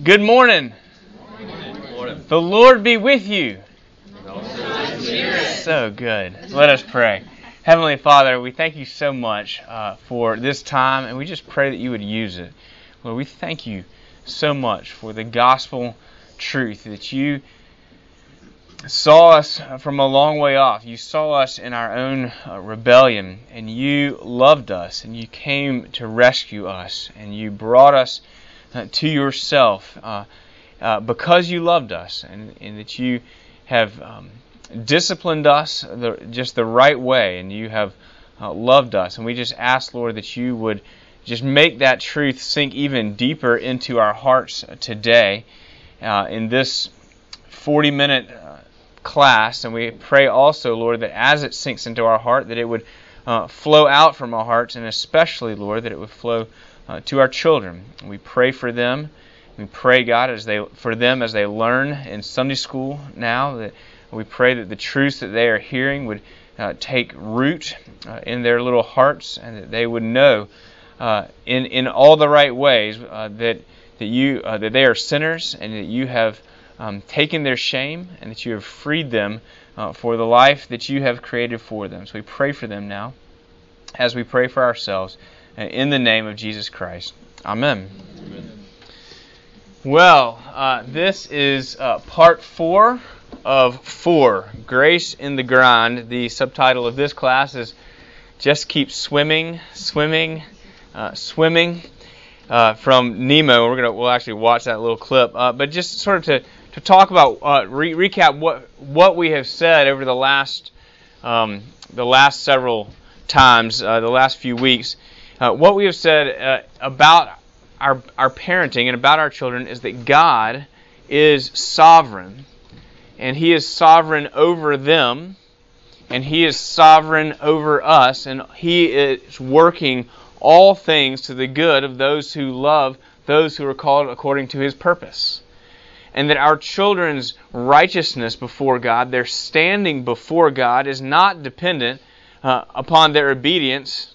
Good morning. The Lord be with you. So good. Let us pray. Heavenly Father, we thank you so much uh, for this time, and we just pray that you would use it. Lord, we thank you so much for the gospel truth that you saw us from a long way off. You saw us in our own uh, rebellion, and you loved us, and you came to rescue us, and you brought us to yourself uh, uh, because you loved us, and, and that you have um, disciplined us the, just the right way, and you have uh, loved us. And we just ask, Lord, that you would just make that truth sink even deeper into our hearts today uh, in this 40 minute class, and we pray also, Lord, that as it sinks into our heart, that it would uh, flow out from our hearts, and especially, Lord, that it would flow uh, to our children. We pray for them. We pray, God, as they for them as they learn in Sunday school now. That we pray that the truths that they are hearing would uh, take root uh, in their little hearts, and that they would know uh, in in all the right ways uh, that that you that they are sinners, and that you have um, taken their shame and that you have freed them uh, for the life that you have created for them. So we pray for them now as we pray for ourselves uh, in the name of Jesus Christ. Amen. Amen. Well, uh, this is uh, part four of four Grace in the Grind. The subtitle of this class is Just Keep Swimming, Swimming, uh, Swimming. Uh, from Nemo, we're gonna we'll actually watch that little clip, but just sort of to to talk about uh, re- recap what what we have said over the last um, the last several times, uh, the last few weeks. Uh, what we have said uh, about our our parenting and about our children is that God is sovereign, and He is sovereign over them, and He is sovereign over us, and He is working all things to the good of those who love those who are called according to His purpose. And that our children's righteousness before God, their standing before God, is not dependent uh, upon their obedience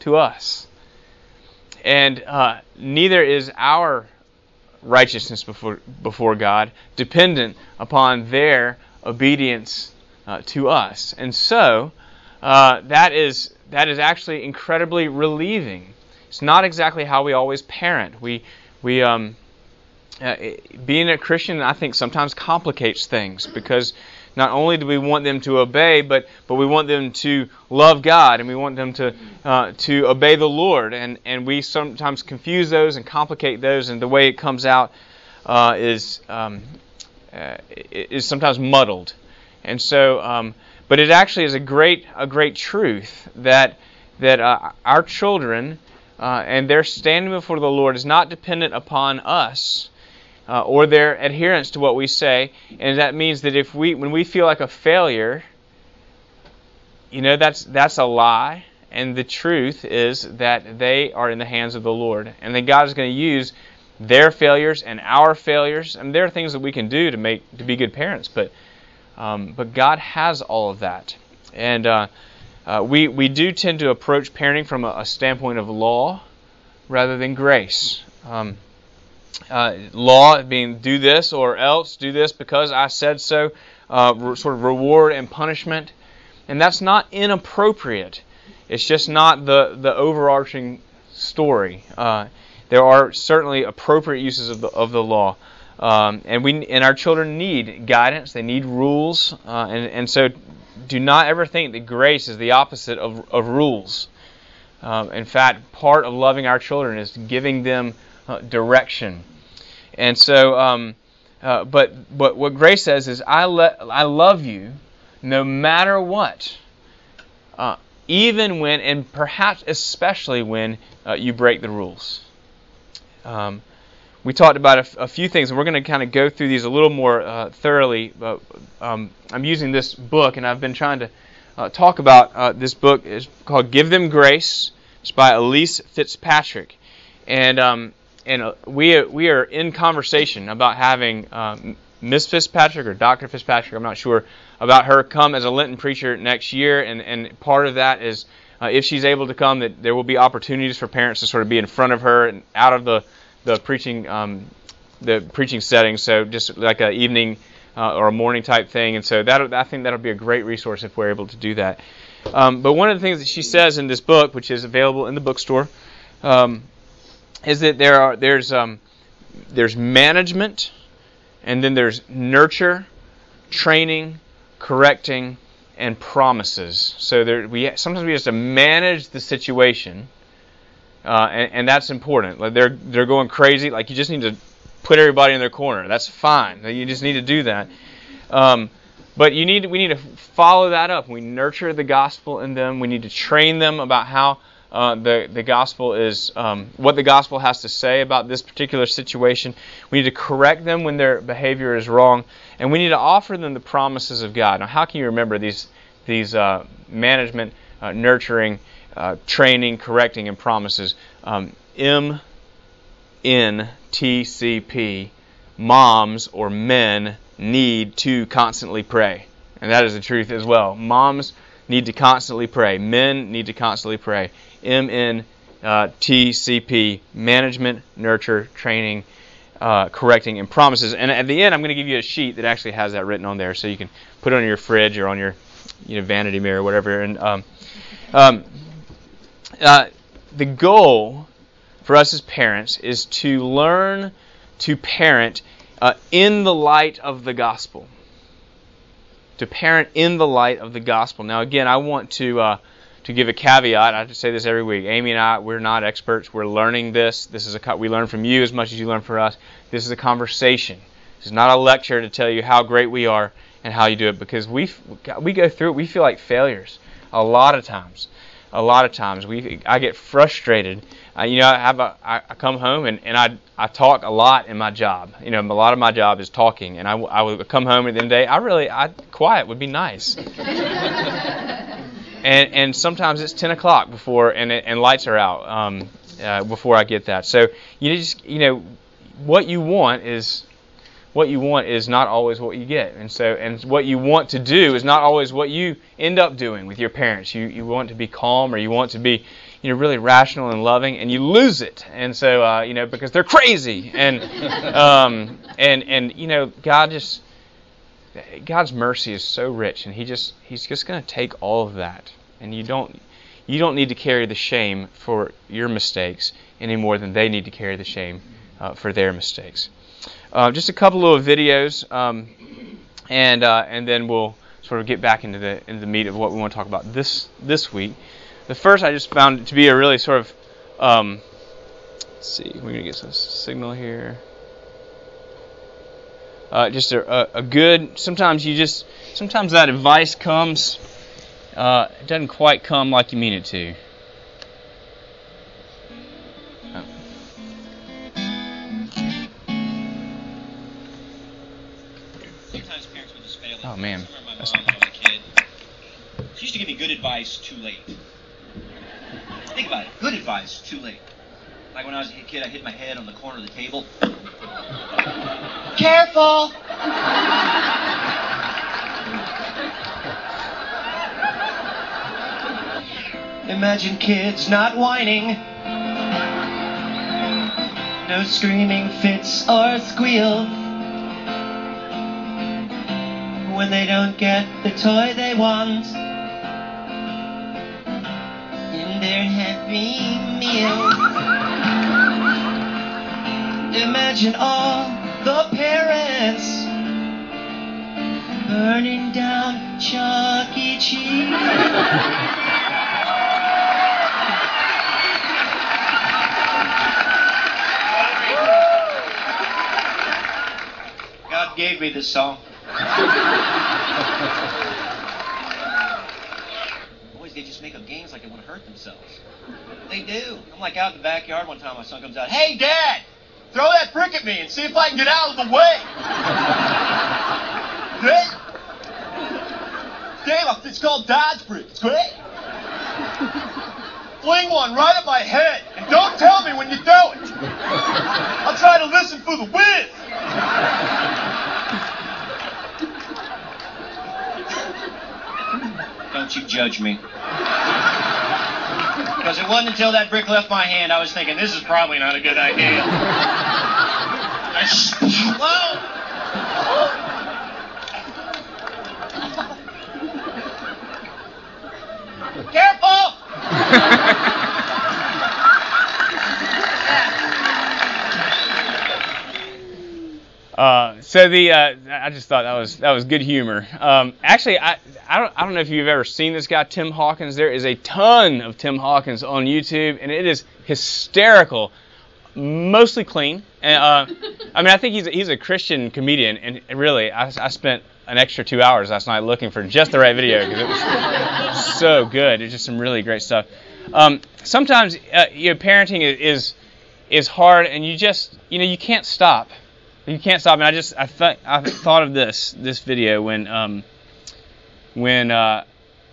to us. And uh, neither is our righteousness before, before God dependent upon their obedience uh, to us. And so, uh, that is that is actually incredibly relieving. It's not exactly how we always parent. We we um, uh, being a Christian, I think, sometimes complicates things because not only do we want them to obey, but but we want them to love God and we want them to uh, to obey the Lord, and and we sometimes confuse those and complicate those, and the way it comes out uh, is um, uh, is sometimes muddled, and so. Um, but it actually is a great a great truth that that uh, our children uh, and their standing before the Lord is not dependent upon us uh, or their adherence to what we say. And that means that if we, when we feel like a failure, you know, that's, that's a lie. And the truth is that they are in the hands of the Lord. And that God is going to use their failures and our failures. Mean, there are things that we can do to make to be good parents, but um, but God has all of that. And uh, uh, we we do tend to approach parenting from a, a standpoint of law rather than grace. Um, uh, law being do this or else, do this because I said so, uh, sort of reward and punishment. And that's not inappropriate. It's just not the, the overarching story. Uh, there are certainly appropriate uses of the, of the law. Um, and we and our children need guidance. They need rules. Uh, and, and so do not ever think that grace is the opposite of, of rules. Um, in fact, part of loving our children is giving them uh, direction. And so, um, uh, but but what grace says is, I let I love you, no matter what, uh, even when and perhaps especially when uh, you break the rules. Um, we talked about a, a, few things, and we're going to kind of go through these a little more uh, thoroughly. But um, I'm using this book, and I've been trying to uh, talk about uh, this book. It's called "Give Them Grace." It's by Elyse Fitzpatrick, and um, and uh, we we are in conversation about having um, Miss Fitzpatrick or Dr. Fitzpatrick, I'm not sure, about her come as a Lenten preacher next year, and and part of that is uh, if she's able to come, that there will be opportunities for parents to sort of be in front of her and out of the the preaching um, the preaching setting. So just like an evening uh, or a morning type thing. And so that I think that'll be a great resource if we're able to do that. Um, but one of the things that she says in this book, which is available in the bookstore, um, is that there are there's um, there's management, and then there's nurture, training, correcting, and promises. So there, we sometimes we have to manage the situation, uh, and, and, that's important. Like they're they're going crazy. Like you just need to put everybody in their corner. That's fine. You just need to do that. Um, but you need we need to follow that up. We nurture the gospel in them. We need to train them about how uh, the the gospel is um, what the gospel has to say about this particular situation. We need to correct them when their behavior is wrong, and we need to offer them the promises of God. Now, how can you remember these these uh, management, uh, nurturing, uh, training, correcting, and promises? Um, M N T C P. Moms or men need to constantly pray, and that is the truth as well. Moms need to constantly pray. Men need to constantly pray. MNTCP, management, nurture, training, uh, correcting, and promises. And at the end, I'm going to give you a sheet that actually has that written on there, so you can put it on your fridge or on your you know vanity mirror, or whatever. And um, um, uh, the goal for us as parents is to learn to parent uh, in the light of the gospel. To parent in the light of the gospel. Now, again, I want to uh, to give a caveat, I have to say this every week. Amy and I, we're not experts. We're learning this. This is a we learn from you as much as you learn from us. This is a conversation. This is not a lecture to tell you how great we are and how you do it because we we go through it. We feel like failures a lot of times. A lot of times we I get frustrated. You know, I have a I, I come home and, and I I talk a lot in my job. You know, a lot of my job is talking, and I, I would come home at the end of the day. I really I quiet would be nice. and and sometimes it's 10 o'clock before and and lights are out um, uh, before I get that. So you just you know what you want is what you want is not always what you get, and so and what you want to do is not always what you end up doing with your parents. You you want to be calm or you want to be you know really rational and loving, and you lose it, and so uh, you know because they're crazy, and um, and and you know God just God's mercy is so rich, and He just He's just going to take all of that, and you don't you don't need to carry the shame for your mistakes any more than they need to carry the shame uh, for their mistakes. Uh, just a couple little videos, um, and uh, and then we'll sort of get back into the into the meat of what we want to talk about this this week. The first I just found to be a really sort of um, let's see, we're gonna get some signal here uh, just a, a, good. Sometimes you just sometimes that advice comes. Uh, it doesn't quite come like you mean it to. Oh man. She used to give me good advice too late. Think about it. Good advice too late. Like when I was a kid, I hit my head on the corner of the table. Careful! Imagine kids not whining. No screaming fits or squeals. When they don't get the toy they want in their happy meal. Imagine all the parents burning down Chuck E. Cheese. God gave me this song. Boys, they just make up games like they want to hurt themselves. They do. I'm like out in the backyard one time, my son comes out, Hey, Dad! Throw that brick at me and see if I can get out of the way. Great. Damn, it's called Dodge brick. Great. Fling one right at my head and don't tell me when you do it. I'll try to listen for the whiz. Don't you judge me. Because it wasn't until that brick left my hand I was thinking, this is probably not a good idea. Careful! uh, so the uh, I just thought that was that was good humor. Um, actually, I I don't I don't know if you've ever seen this guy Tim Hawkins. There is a ton of Tim Hawkins on YouTube, and it is hysterical Mostly clean. And, uh, I mean, I think he's a, he's a Christian comedian, and really, I, I spent an extra two hours last night looking for just the right video because it was so good. It's just some really great stuff. Um, sometimes uh, you know, parenting is is hard, and you just you know you can't stop. You can't stop. And I just I thought I thought of this this video when um, when uh,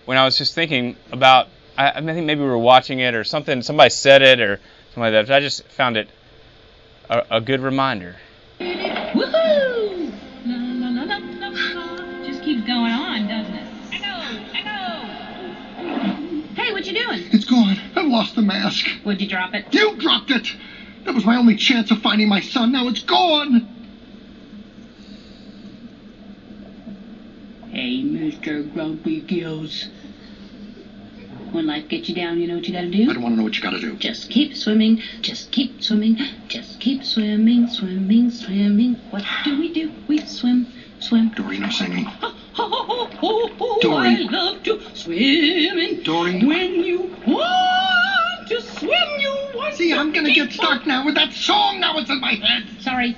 when I was just thinking about. I, I think maybe we were watching it or something. Somebody said it or something like that. But I just found it a, a good reminder. Woohoo! No, no, no, no, no, no. Just keeps going on, doesn't it? Echo, echo. Hey, what you doing? It's gone. I've lost the mask. Would you drop it? You dropped it. That was my only chance of finding my son. Now it's gone. Hey, Mr. Grumpy Gills. When life gets you down, you know what you gotta do? I don't want to know what you got to do. Just keep swimming, just keep swimming, just keep swimming, swimming, swimming. What do we do? We swim, swim. Doreen, I'm singing. Oh, oh, oh, oh, Dory. I love to swim in. Dory. When you want to swim, you want See, to I'm gonna get keep stuck now with that song. Now it's in my head. Sorry.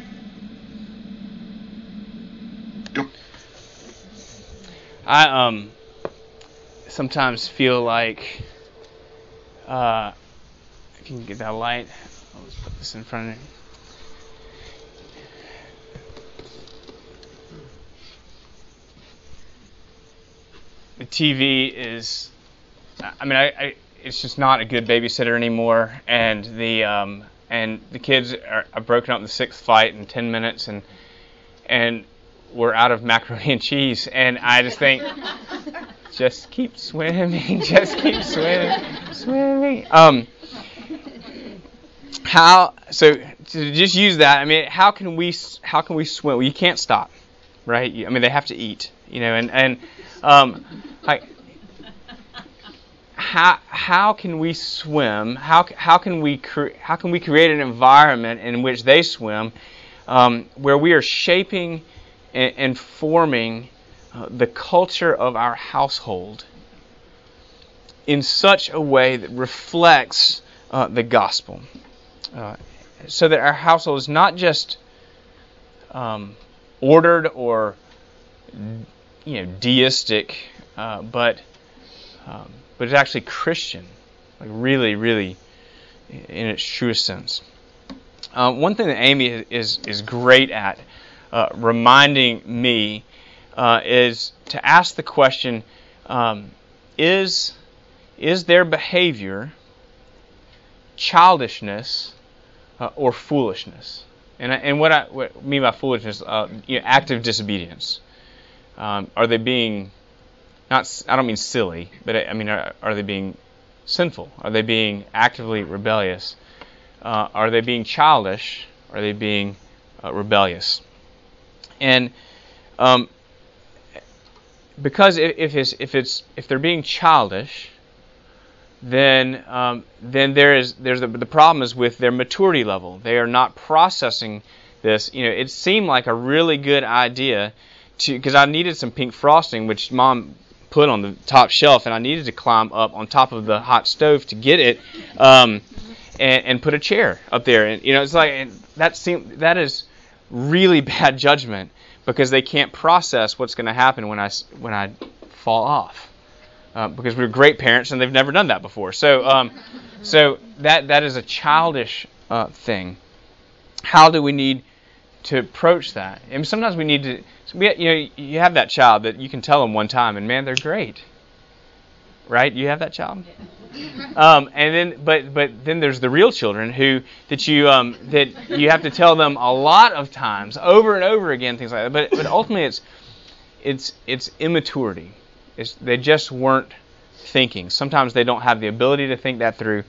I um sometimes feel like uh if you can get that light, I'll just put this in front of you. The TV is, I mean, I, I it's just not a good babysitter anymore, and the um and the kids are, are broken up in the sixth fight in ten minutes, and and we're out of macaroni and cheese, and I just think, just keep swimming, just keep swimming, swimming. Um, how? So to just use that. I mean, how can we how can we swim? Well, you can't stop, right? You- I mean, they have to eat, you know, and and um, like how how can we swim? How how can we cre- how can we create an environment in which they swim, um, where we are shaping and, and forming the culture of our household in such a way that reflects uh, the gospel, uh, so that our household is not just um, ordered or you know deistic, uh, but um, but it's actually Christian, like really, really in its truest sense. Uh, one thing that Amy is is great at uh, reminding me uh, is to ask the question: um, Is is their behavior childishness uh, or foolishness? And and what I what mean by foolishness, uh, you know, active disobedience. Um, are they being not? I don't mean silly, but I, I mean, are, are they being sinful? Are they being actively rebellious? Uh, are they being childish? Are they being uh, rebellious? And um, because if, it's if it's if they're being childish, then um, then there is there's the, the problem is with their maturity level. They are not processing this. You know, it seemed like a really good idea to because I needed some pink frosting, which mom put on the top shelf, and I needed to climb up on top of the hot stove to get it. Um, and, and put a chair up there, and you know it's like that seem that is really bad judgment because they can't process what's going to happen when I when I fall off uh, because we're great parents and they've never done that before. So um, so that that is a childish uh, thing. How do we need to approach that? And sometimes we need to. You know, you have that child that you can tell them one time, and man, they're great. Right? You have that child. Um, and then, but but then there's the real children who that you um, that you have to tell them a lot of times, over and over again, things like that. But but ultimately, it's it's it's immaturity. It's, they just weren't thinking. Sometimes they don't have the ability to think that through.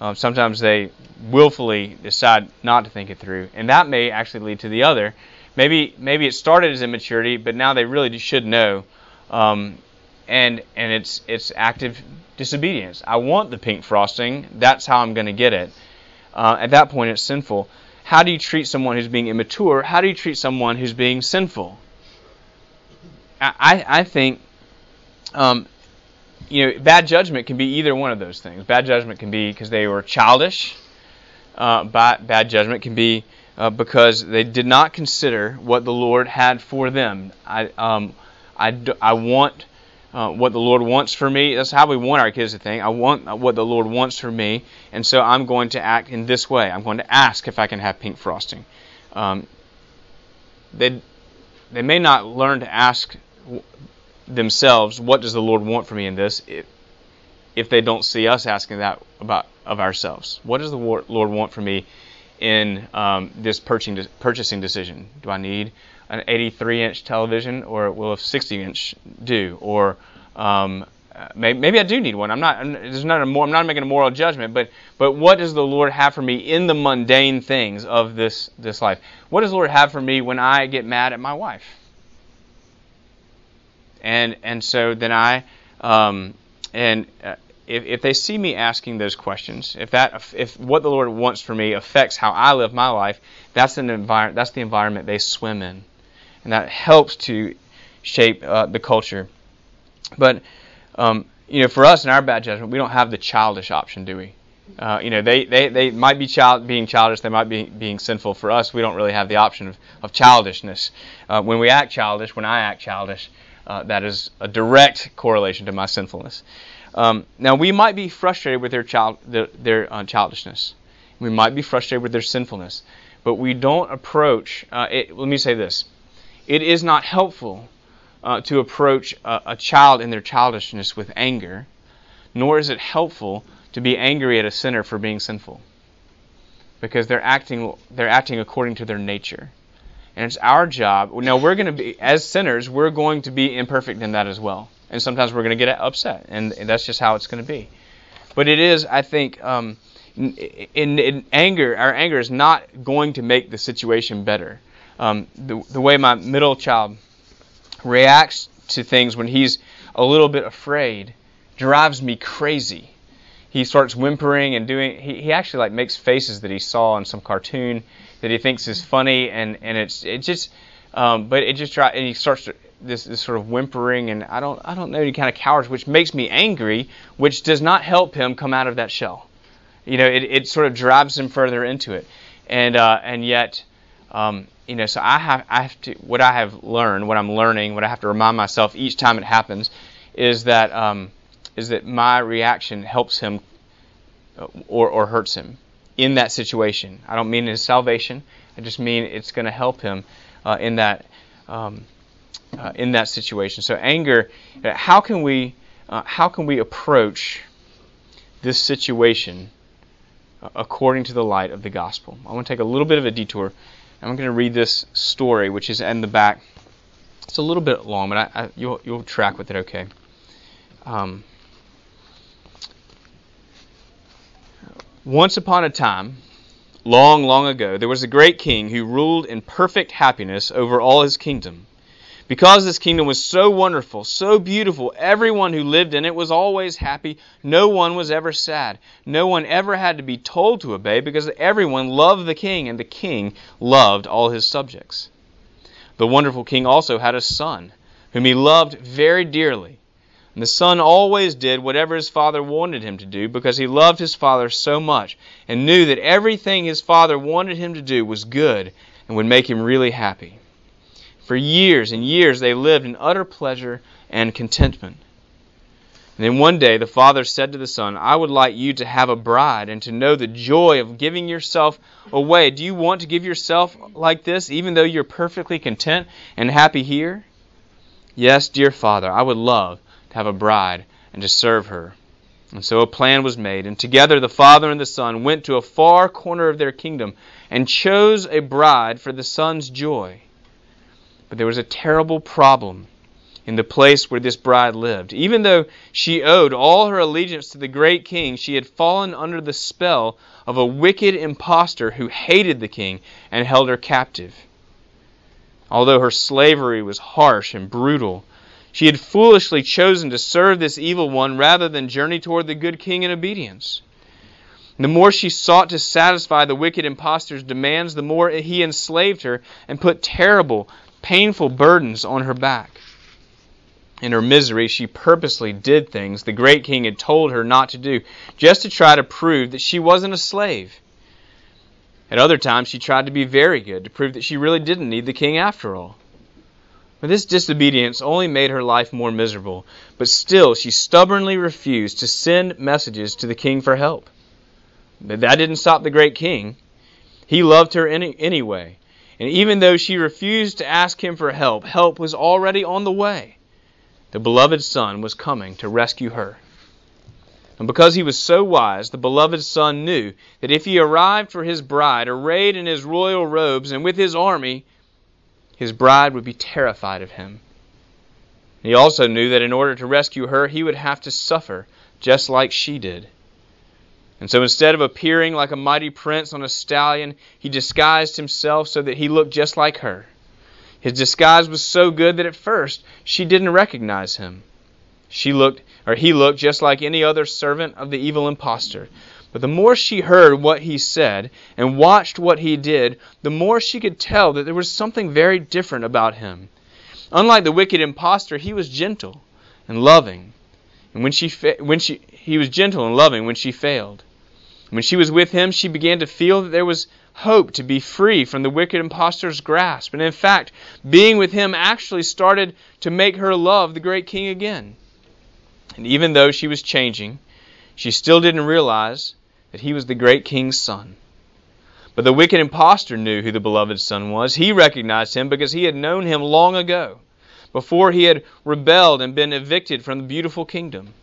Um, sometimes they willfully decide not to think it through, and that may actually lead to the other. Maybe maybe it started as immaturity, but now they really should know, um, and and it's it's active disobedience. I want the pink frosting. That's how I'm going to get it. Uh, at that point, it's sinful. how do you treat someone who's being immature? How do you treat someone who's being sinful? I, I think um, you know, bad judgment can be either one of those things. Bad judgment can be because they were childish. Uh, bad, bad judgment can be uh, because they did not consider what the Lord had for them. I, um, I, I want uh, what the Lord wants for me. That's how we want our kids to think. I want what the Lord wants for me, and so I'm going to act in this way. I'm going to ask if I can have pink frosting. Um, they, they may not learn to ask themselves, what does the Lord want for me in this? If, if they don't see us asking that about of ourselves, what does the Lord want for me in um, this purchasing purchasing decision? Do I need an 83 inch television, or will a 60 inch do? Or um, maybe, maybe, I do need one. I'm not. There's not a more, I'm not making a moral judgment, but but what does the Lord have for me in the mundane things of this this life? What does the Lord have for me when I get mad at my wife? and and so then I um, and uh, if, if they see me asking those questions, if that if what the Lord wants for me affects how I live my life, that's an environment that's the environment they swim in, and that helps to shape uh, the culture. But um, you know, for us in our bad judgment, we don't have the childish option, do we? Uh, you know, they, they, they might be child being childish, they might be being sinful. For us, we don't really have the option of, of childishness. Uh, when we act childish, when I act childish, uh, that is a direct correlation to my sinfulness. Um, now, we might be frustrated with their, child, their, their uh, childishness. We might be frustrated with their sinfulness. But we don't approach, uh, it, let me say this it is not helpful uh, to approach a, a child in their childishness with anger, nor is it helpful to be angry at a sinner for being sinful. Because they're acting, they're acting according to their nature. And it's our job. Now, we're going to be, as sinners, we're going to be imperfect in that as well. And sometimes we're going to get upset. And that's just how it's going to be. But it is, I think, um, in, in, in, anger, our anger is not going to make the situation better. Um, the, the way my middle child reacts to things when he's a little bit afraid drives me crazy. He starts whimpering and doing. He, he actually like makes faces that he saw in some cartoon that he thinks is funny, and and it's it just, um, but it just try and he starts to, this this sort of whimpering, and I don't I don't know any kind of cowards, which makes me angry, which does not help him come out of that shell. You know, it, it sort of drives him further into it, and uh, and yet. Um, you know, so I have, I have to, what I have learned, what I'm learning, what I have to remind myself each time it happens, is that, um, is that my reaction helps him uh, or, or hurts him in that situation. I don't mean his salvation. I just mean it's going to help him uh, in that um, uh, in that situation. So anger. How can we uh, how can we approach this situation according to the light of the gospel? I want to take a little bit of a detour. I'm going to read this story, which is in the back. It's a little bit long, but I, I, you'll you'll track with it okay. Um, Once upon a time, long, long ago, there was a great king who ruled in perfect happiness over all his kingdom. Because this kingdom was so wonderful, so beautiful, everyone who lived in it was always happy. No one was ever sad. No one ever had to be told to obey because everyone loved the king and the king loved all his subjects. The wonderful king also had a son whom he loved very dearly. And the son always did whatever his father wanted him to do because he loved his father so much and knew that everything his father wanted him to do was good and would make him really happy. For years and years they lived in utter pleasure and contentment. And then one day the father said to the son, I would like you to have a bride and to know the joy of giving yourself away. Do you want to give yourself like this even though you're perfectly content and happy here? Yes, dear father, I would love to have a bride and to serve her. And so a plan was made, and together the father and the son went to a far corner of their kingdom and chose a bride for the son's joy. But there was a terrible problem in the place where this bride lived. Even though she owed all her allegiance to the great king, she had fallen under the spell of a wicked impostor who hated the king and held her captive. Although her slavery was harsh and brutal, she had foolishly chosen to serve this evil one rather than journey toward the good king in obedience. The more she sought to satisfy the wicked impostor's demands, the more he enslaved her and put terrible, painful burdens on her back. In her misery, she purposely did things the great king had told her not to do, just to try to prove that she wasn't a slave. At other times, she tried to be very good, to prove that she really didn't need the king after all. But this disobedience only made her life more miserable. But still, she stubbornly refused to send messages to the king for help. But that didn't stop the great king. He loved her any, anyway. And even though she refused to ask him for help, help was already on the way. The beloved son was coming to rescue her. And because he was so wise, the beloved son knew that if he arrived for his bride, arrayed in his royal robes and with his army, his bride would be terrified of him. He also knew that in order to rescue her, he would have to suffer just like she did. And so instead of appearing like a mighty prince on a stallion, he disguised himself so that he looked just like her. His disguise was so good that at first she didn't recognize him. She looked or he looked just like any other servant of the evil impostor. But the more she heard what he said and watched what he did, the more she could tell that there was something very different about him. Unlike the wicked impostor, he was gentle and loving. And when she fa- when she he was gentle and loving when she failed. When she was with him, she began to feel that there was hope to be free from the wicked impostor's grasp. And in fact, being with him actually started to make her love the great king again. And even though she was changing, she still didn't realize that he was the great king's son. But the wicked impostor knew who the beloved son was. He recognized him because he had known him long ago, before he had rebelled and been evicted from the beautiful kingdom.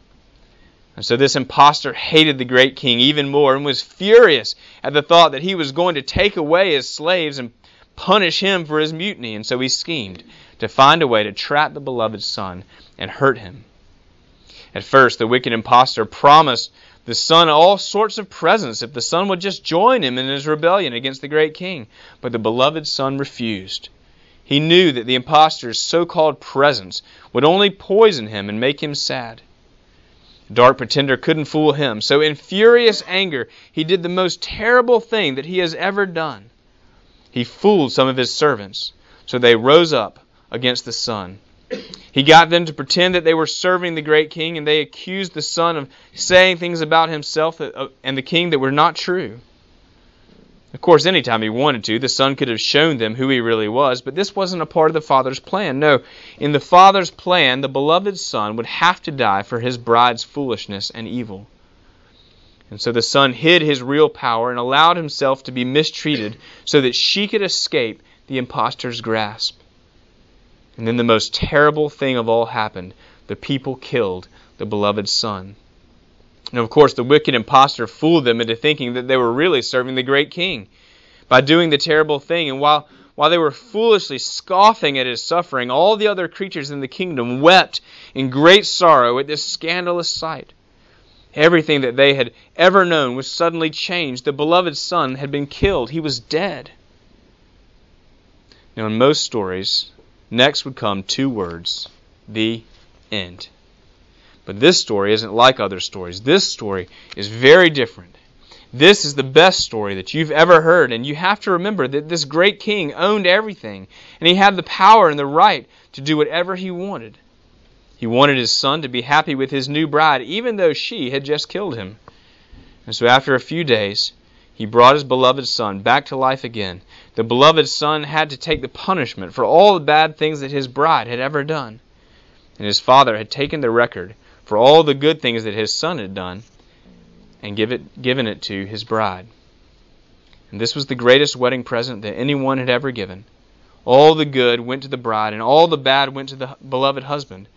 And so this impostor hated the great king even more and was furious at the thought that he was going to take away his slaves and punish him for his mutiny. And so he schemed to find a way to trap the beloved son and hurt him. At first, the wicked impostor promised the son all sorts of presents if the son would just join him in his rebellion against the great king. But the beloved son refused. He knew that the impostor's so called presents would only poison him and make him sad dark pretender couldn't fool him. So, in furious anger, he did the most terrible thing that he has ever done. He fooled some of his servants, so they rose up against the son. He got them to pretend that they were serving the great king, and they accused the son of saying things about himself uh, and the king that were not true. Of course, anytime he wanted to, the Son could have shown them who he really was, but this wasn't a part of the Father's plan. No, in the Father's plan, the beloved Son would have to die for his bride's foolishness and evil. And so the Son hid his real power and allowed himself to be mistreated so that she could escape the impostor's grasp. And then the most terrible thing of all happened the people killed the beloved Son. And of course, the wicked impostor fooled them into thinking that they were really serving the great king by doing the terrible thing. And while, while they were foolishly scoffing at his suffering, all the other creatures in the kingdom wept in great sorrow at this scandalous sight. Everything that they had ever known was suddenly changed. The beloved son had been killed, he was dead. Now, in most stories, next would come two words the end. But this story isn't like other stories. This story is very different. This is the best story that you've ever heard, and you have to remember that this great king owned everything, and he had the power and the right to do whatever he wanted. He wanted his son to be happy with his new bride, even though she had just killed him. And so after a few days, he brought his beloved son back to life again. The beloved son had to take the punishment for all the bad things that his bride had ever done. And his father had taken the record for all the good things that his son had done and give it, given it to his bride. And this was the greatest wedding present that anyone had ever given. All the good went to the bride, and all the bad went to the beloved husband.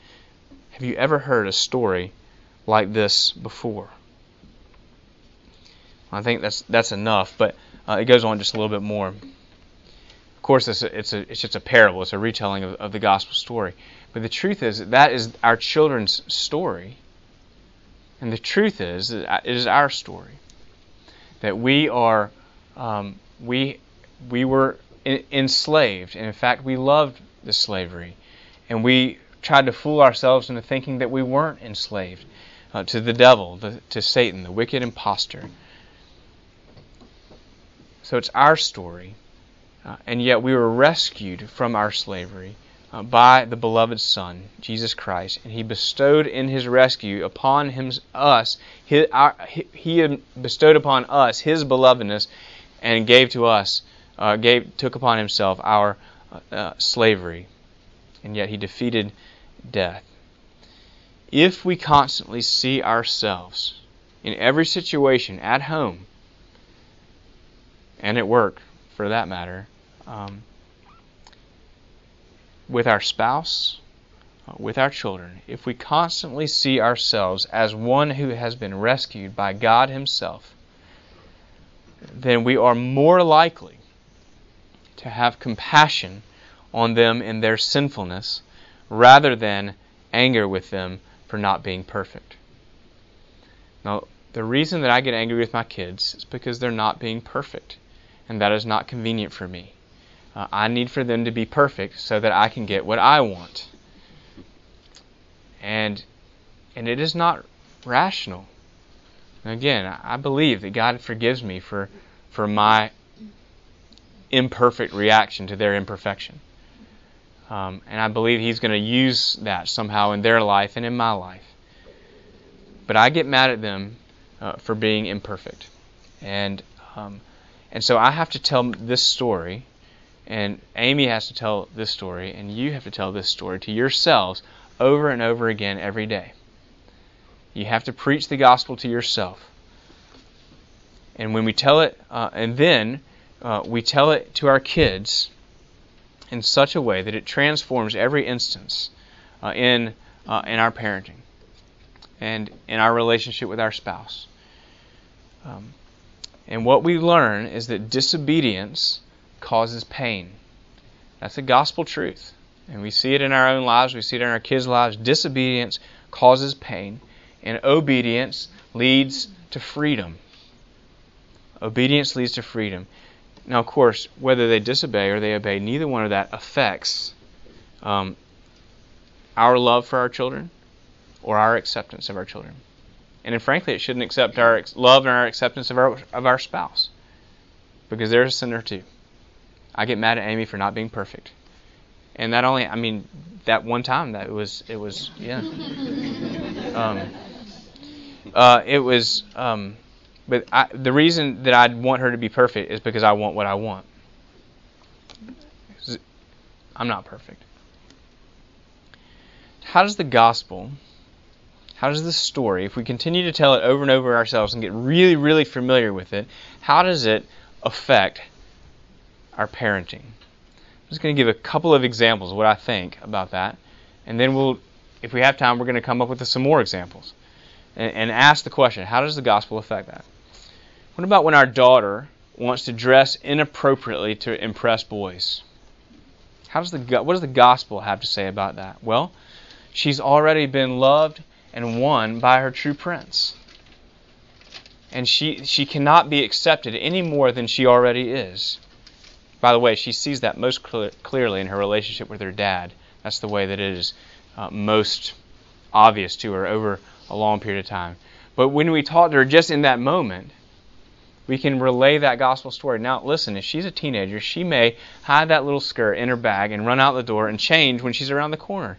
Have you ever heard a story like this before? I think that's that's enough, but uh, it goes on just a little bit more. Of course, it's a, it's, a, it's just a parable. It's a retelling of, of the gospel story. But the truth is, that, that is our children's story. And the truth is, that it is our story. That we are, um, we, we were enslaved. And in fact, we loved the slavery. And we tried to fool ourselves into thinking that we weren't enslaved uh, to the devil, the, to Satan, the wicked impostor. So it's our story. Uh, and yet we were rescued from our slavery uh, by the beloved Son, Jesus Christ, and He bestowed in His rescue upon him, us, his, our, He bestowed upon us His belovedness, and gave to us, uh, gave took upon Himself our uh, uh, slavery, and yet He defeated death. If we constantly see ourselves in every situation, at home and at work, for that matter. Um, with our spouse, uh, with our children, if we constantly see ourselves as one who has been rescued by God Himself, then we are more likely to have compassion on them in their sinfulness rather than anger with them for not being perfect. Now, the reason that I get angry with my kids is because they're not being perfect, and that is not convenient for me. Uh, I need for them to be perfect so that I can get what I want. And and it is not rational. Again, I believe that God forgives me for for my imperfect reaction to their imperfection. Um, and I believe He's going to use that somehow in their life and in my life. But I get mad at them uh, for being imperfect, and um, and so I have to tell this story and Amy has to tell this story, and you have to tell this story to yourselves over and over again every day. You have to preach the gospel to yourself. And when we tell it, uh, and then uh, we tell it to our kids in such a way that it transforms every instance uh, in uh, in our parenting and in our relationship with our spouse. Um, and what we learn is that disobedience causes pain. That's a gospel truth. And we see it in our own lives, we see it in our kids' lives. Disobedience causes pain, and obedience leads to freedom. Obedience leads to freedom. Now, of course, whether they disobey or they obey, neither one of that affects um, our love for our children or our acceptance of our children. And frankly, it shouldn't accept our love and our acceptance of our, of our spouse because they're a sinner too. I get mad at Amy for not being perfect. And that only, I mean, that one time that it was, it was, yeah. Um, uh, it was, um, but I, the reason that I want her to be perfect is because I want what I want. I'm not perfect. How does the gospel, how does the story, if we continue to tell it over and over ourselves and get really, really familiar with it, how does it affect our parenting. I'm just going to give a couple of examples of what I think about that, and then we'll, if we have time, we're going to come up with some more examples and, and ask the question: How does the gospel affect that? What about when our daughter wants to dress inappropriately to impress boys? How does the what does the gospel have to say about that? Well, she's already been loved and won by her true prince. And she she cannot be accepted any more than she already is. By the way, she sees that most cl- clearly in her relationship with her dad. That's the way that it is uh, most obvious to her over a long period of time. But when we talk to her just in that moment, we can relay that gospel story. Now, listen, if she's a teenager, she may hide that little skirt in her bag and run out the door and change when she's around the corner.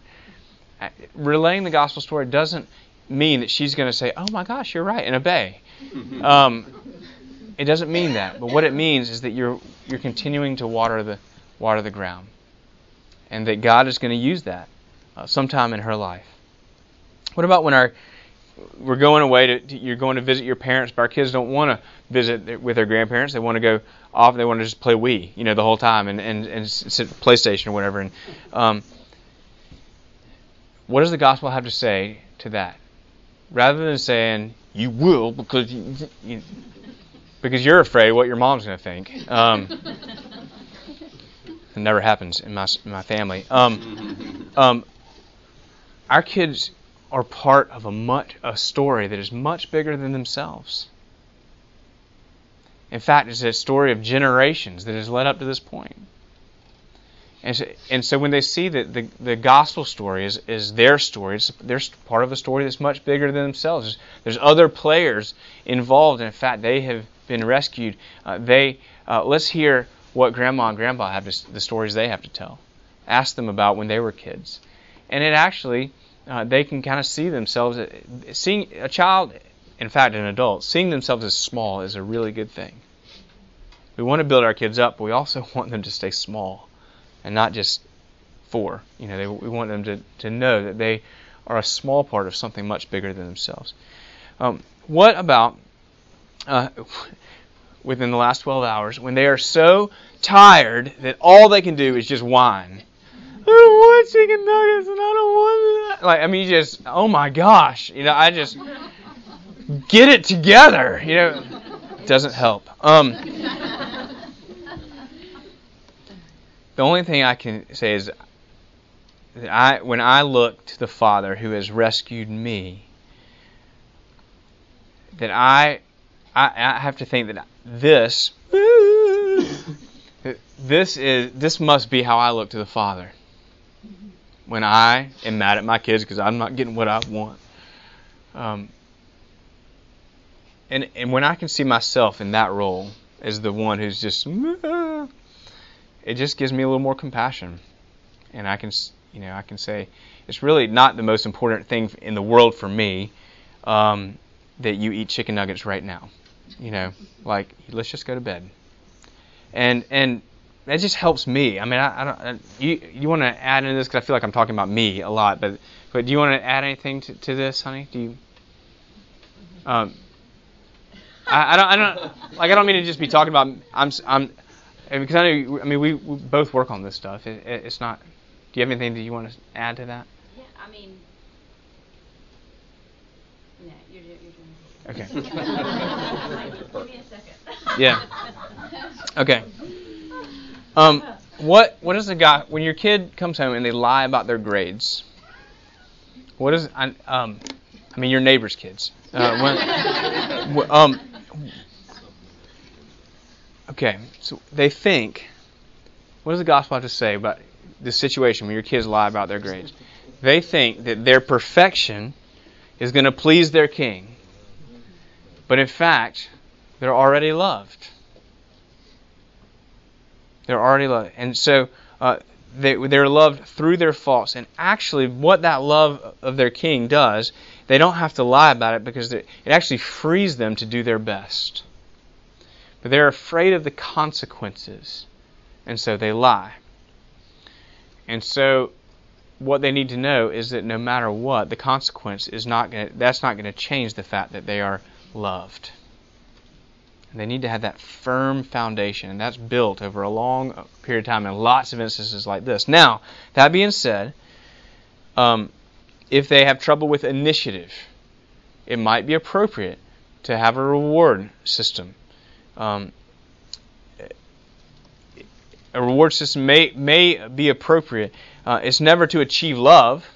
Uh, relaying the gospel story doesn't mean that she's going to say, "Oh my gosh, you're right," and obey. Um, it doesn't mean that, but what it means is that you're you're continuing to water the water the ground, and that God is going to use that uh, sometime in her life. What about when our we're going away to, to, you're going to visit your parents, but our kids don't want to visit with their grandparents. They want to go off. They want to just play Wii, you know, the whole time and and, and sit PlayStation or whatever. And um, what does the gospel have to say to that? Rather than saying you will because you, you because you're afraid what your mom's going to think. Um, it never happens in my in my family. Um, um, our kids are part of a much a story that is much bigger than themselves. In fact, it's a story of generations that has led up to this point. And so, and so when they see that the, the gospel story is, is their story, it's, they're part of a story that's much bigger than themselves. There's, there's other players involved. And in fact, they have been rescued, uh, they uh, let's hear what grandma and grandpa have to, the stories they have to tell. Ask them about when they were kids, and it actually uh, they can kind of see themselves uh, seeing a child, in fact, an adult seeing themselves as small is a really good thing. We want to build our kids up, but we also want them to stay small and not just four. You know, they, we want them to, to know that they are a small part of something much bigger than themselves. Um, what about uh, within the last 12 hours when they are so tired that all they can do is just whine? I don't want chicken nuggets and I don't want that. Like, I mean, you just, oh my gosh, you know, I just get it together. You know, doesn't help. Um, the only thing I can say is that I, when I look to the Father who has rescued me, that I, I, I have to think that this, this is, this must be how I look to the Father. When I am mad at my kids because I'm not getting what I want. Um, and, and when I can see myself in that role as the one who's just, it just gives me a little more compassion. And I can you know, I can say it's really not the most important thing in the world for me um, that you eat chicken nuggets right now. You know, like let's just go to bed. And and that just helps me. I mean, I, I don't. I, you you want to add into this because I feel like I'm talking about me a lot, but but do you want to add anything to, to this, honey? Do you? Um, I, I don't I don't like I don't mean to just be talking about I'm I'm because I know I mean we, we both work on this stuff. It, it, it's not do you have anything that you want to add to that? Yeah, I mean, no, you're, you're doing Okay. Give me a second. Yeah. Okay. Um, what what does the guy when your kid comes home and they lie about their grades? What is I um, I mean your neighbor's kids. Uh, when, um, okay, so they think. What does the gospel have to say about this situation when your kids lie about their grades. They think that their perfection is going to please their king. But in fact, they're already loved. They're already loved. And so uh, they, they're loved through their faults. And actually, what that love of their king does, they don't have to lie about it because it actually frees them to do their best. But they're afraid of the consequences. And so they lie. And so what they need to know is that no matter what, the consequence is not going to, that's not going to change the fact that they are loved. And they need to have that firm foundation, and that's built over a long period of time in lots of instances like this. Now, that being said, um, if they have trouble with initiative, it might be appropriate to have a reward system. Um, a reward system may may be appropriate. Uh, it's never to achieve love,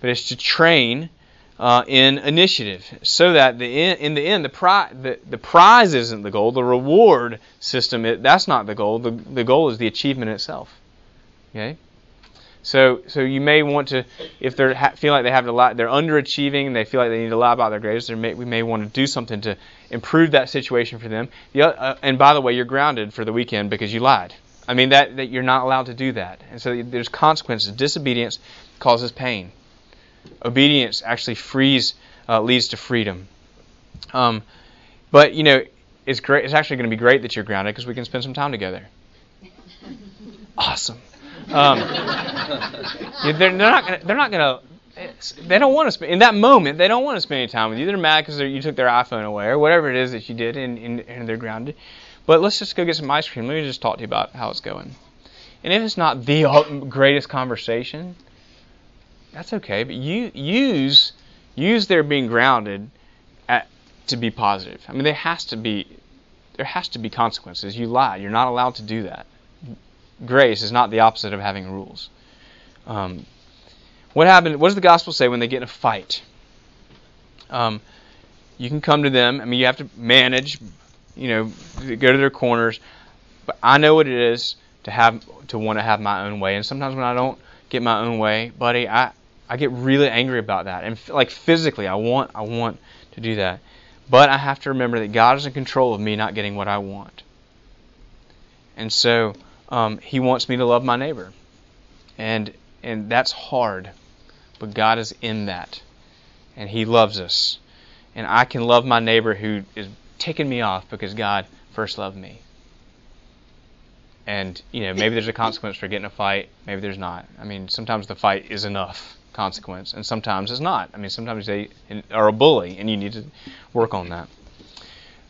but it's to train uh, in initiative, so that the in, in the end the prize the, the prize isn't the goal. The reward system it, that's not the goal. The the goal is the achievement itself. Okay. So, so you may want to, if they ha- feel like they have to lie, they're underachieving, and they feel like they need to lie about their grades. May, we may want to do something to improve that situation for them. The, uh, and by the way, you're grounded for the weekend because you lied. I mean that, that you're not allowed to do that. And so there's consequences. Disobedience causes pain. Obedience actually frees, uh, leads to freedom. Um, but you know, it's great. It's actually going to be great that you're grounded because we can spend some time together. Awesome. Um, they're, they're not. Gonna, they're not going to. They don't want to spend in that moment. They don't want to spend any time with you. They're mad because you took their iPhone away or whatever it is that you did, and, and, and they're grounded. But let's just go get some ice cream. Let me just talk to you about how it's going. And if it's not the greatest conversation, that's okay. But you use use their being grounded at, to be positive. I mean, there has to be there has to be consequences. You lie. You're not allowed to do that. Grace is not the opposite of having rules. Um, what happened? What does the gospel say when they get in a fight? Um, you can come to them. I mean, you have to manage you know, go to their corners. But I know what it is to have to want to have my own way. And sometimes when I don't get my own way, buddy, I I get really angry about that. And like physically, I want I want to do that. But I have to remember that God is in control of me not getting what I want. And so um, He wants me to love my neighbor, and and that's hard, but God is in that, and He loves us, and I can love my neighbor who is ticking me off because God first loved me. And you know maybe there's a consequence for getting a fight, maybe there's not. I mean sometimes the fight is enough consequence, and sometimes it's not. I mean sometimes they are a bully, and you need to work on that.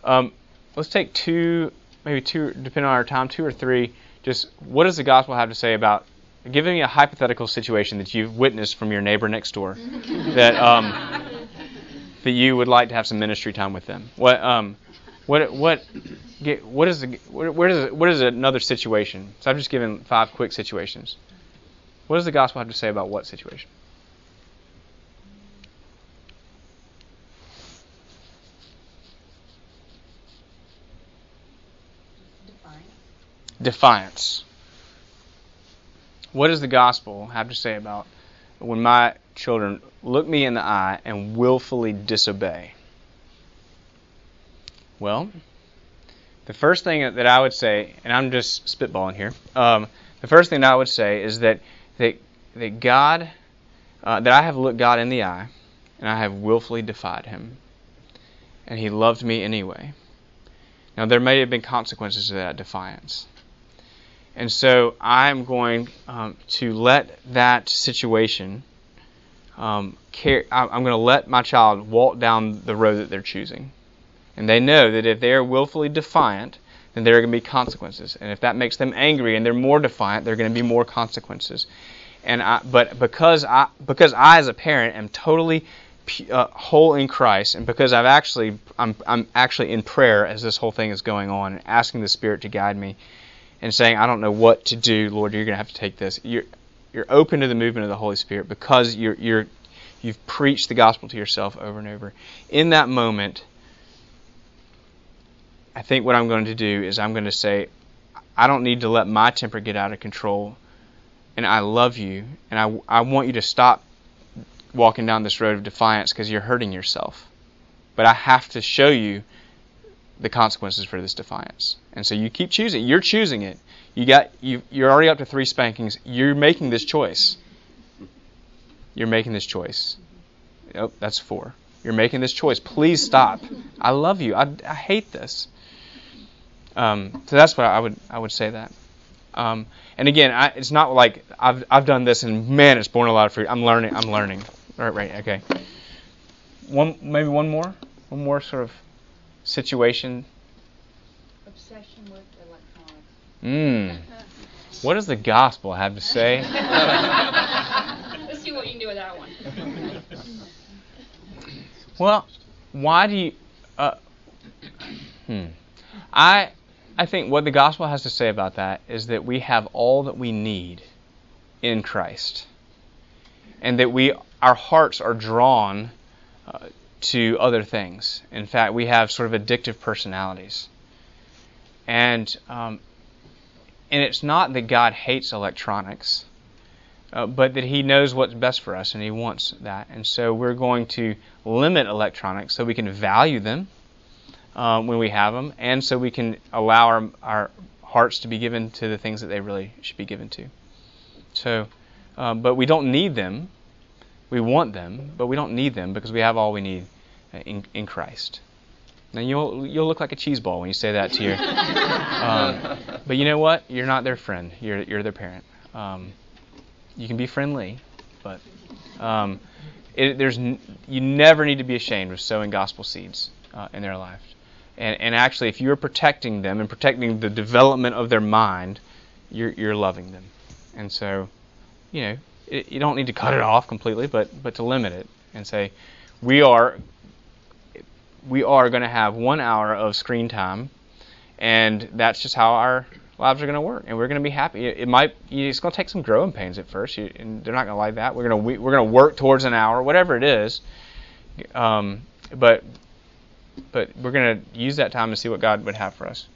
Um, let's take two, maybe two, depending on our time, two or three. Just what does the gospel have to say about? Giving me a hypothetical situation that you've witnessed from your neighbor next door, that um, that you would like to have some ministry time with them. What um, what what get, what is the where does what is another situation? So I've just given five quick situations. What does the gospel have to say about what situation? defiance. What does the gospel have to say about when my children look me in the eye and willfully disobey? Well, the first thing that I would say, and I'm just spitballing here, um, the first thing that I would say is that that, that God, uh, that I have looked God in the eye, and I have willfully defied Him, and He loved me anyway. Now there may have been consequences to that defiance. And so I'm going um, to let that situation, um, care, I'm going to let my child walk down the road that they're choosing. And they know that if they're willfully defiant, then there are going to be consequences. And if that makes them angry and they're more defiant, there are going to be more consequences. And I, but because I, because I as a parent am totally uh, whole in Christ, and because I've actually, I'm, I'm actually in prayer as this whole thing is going on, and asking the Spirit to guide me and saying, I don't know what to do, Lord, you're going to have to take this. You're, you're open to the movement of the Holy Spirit because you're, you're, you've preached the gospel to yourself over and over. In that moment, I think what I'm going to do is I'm going to say, I don't need to let my temper get out of control, and I love you, and I, I want you to stop walking down this road of defiance because you're hurting yourself. But I have to show you the consequences for this defiance. And so you keep choosing. You're choosing it. You got you you're already up to three spankings. You're making this choice. You're making this choice. Oh, that's four. You're making this choice. Please stop. I love you. I, I hate this. Um, so that's what I would I would say that. Um, and again, I, it's not like I've I've done this and man, it's borne a lot of fruit. I'm learning. I'm learning. All right, right. Okay. One maybe one more. One more sort of situation? Obsession with Mmm. What does the gospel have to say? Let's see what you can do with that one. well, why do you? Uh, hmm. I I think what the gospel has to say about that is that we have all that we need in Christ, and that we our hearts are drawn uh, to other things. In fact, we have sort of addictive personalities. And, um, and it's not that God hates electronics, uh, but that He knows what's best for us and He wants that. And so we're going to limit electronics so we can value them um, when we have them, and so we can allow our, our hearts to be given to the things that they really should be given to. So, uh, but we don't need them we want them, but we don't need them because we have all we need in, in Christ. Now you'll you'll look like a cheese ball when you say that to your. Um, but you know what? You're not their friend. You're you're their parent. Um, you can be friendly, but um, it, there's n- you never need to be ashamed of sowing gospel seeds uh, in their life. And and actually, if you're protecting them and protecting the development of their mind, you're you're loving them. And so, you know, it, you don't need to cut it off completely, but but to limit it and say, we are we are going to have one hour of screen time, and that's just how our lives are going to work, and we're going to be happy. It, might it's going to take some growing pains at first, you, and they're not going to like that. We're going to we're going to work towards an hour, whatever it is, um, but but we're going to use that time to see what God would have for us.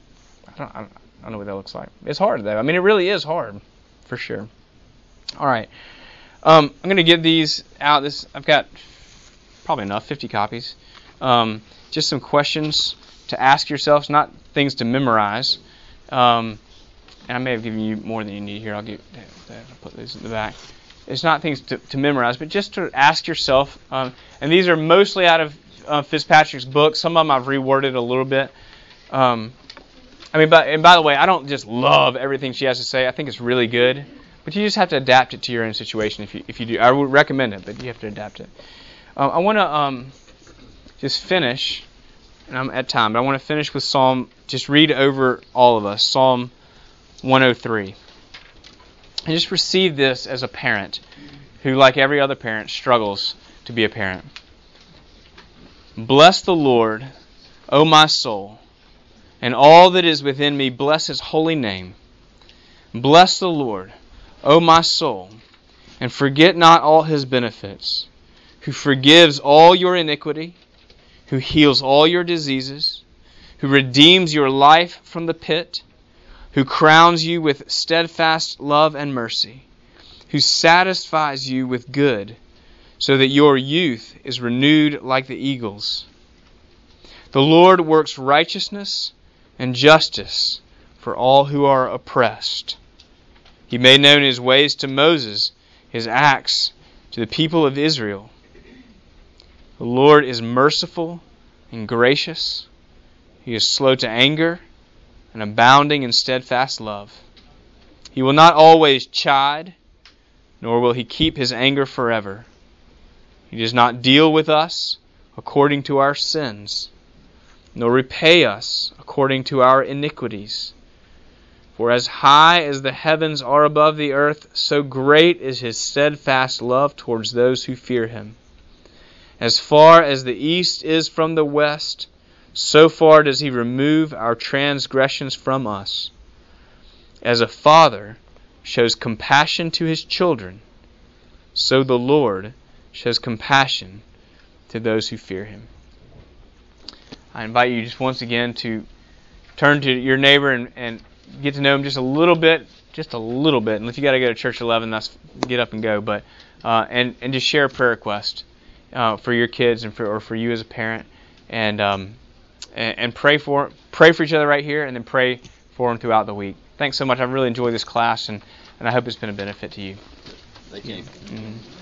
I don't, I don't know what that looks like. It's hard though. I mean, it really is hard, for sure. All right. Um, I'm going to give these out. This I've got probably enough, 50 copies. Um, just some questions to ask yourselves, not things to memorize. Um, and I may have given you more than you need here. I'll, I'll put these in the back. It's not things to, to memorize, but just to ask yourself. Um, and these are mostly out of uh, Fitzpatrick's book. Some of them I've reworded a little bit. Um, I mean, but and by the way, I don't just love everything she has to say. I think it's really good, but you just have to adapt it to your own situation. If you if you do, I would recommend it, but you have to adapt it. Um, I want to um, just finish, and I'm at time, but I want to finish with Psalm. Just read over all of us Psalm 103, and just receive this as a parent who, like every other parent, struggles to be a parent. Bless the Lord, O my soul and all that is within me bless his holy name. Bless the Lord, O my soul, and forget not all his benefits, who forgives all your iniquity, who heals all your diseases, who redeems your life from the pit, who crowns you with steadfast love and mercy, who satisfies you with good, so that your youth is renewed like the eagles. The Lord works righteousness and justice for all who are oppressed. He made known his ways to Moses, his acts to the people of Israel. The Lord is merciful and gracious. He is slow to anger and abounding in steadfast love. He will not always chide, nor will he keep his anger forever. He does not deal with us according to our sins nor repay us according to our iniquities. For as high as the heavens are above the earth, so great is his steadfast love towards those who fear him. As far as the east is from the west, so far does he remove our transgressions from us. As a father shows compassion to his children, so the Lord shows compassion to those who fear him. I invite you just once again to turn to your neighbor and, and get to know him just a little bit, just a little bit. And if you got to go to church 11, that's get up and go. But uh, and and just share a prayer request uh, for your kids and for or for you as a parent, and um, and, and pray for pray for each other right here, and then pray for them throughout the week. Thanks so much. I've really enjoyed this class, and and I hope it's been a benefit to you. Thank you. Mm-hmm.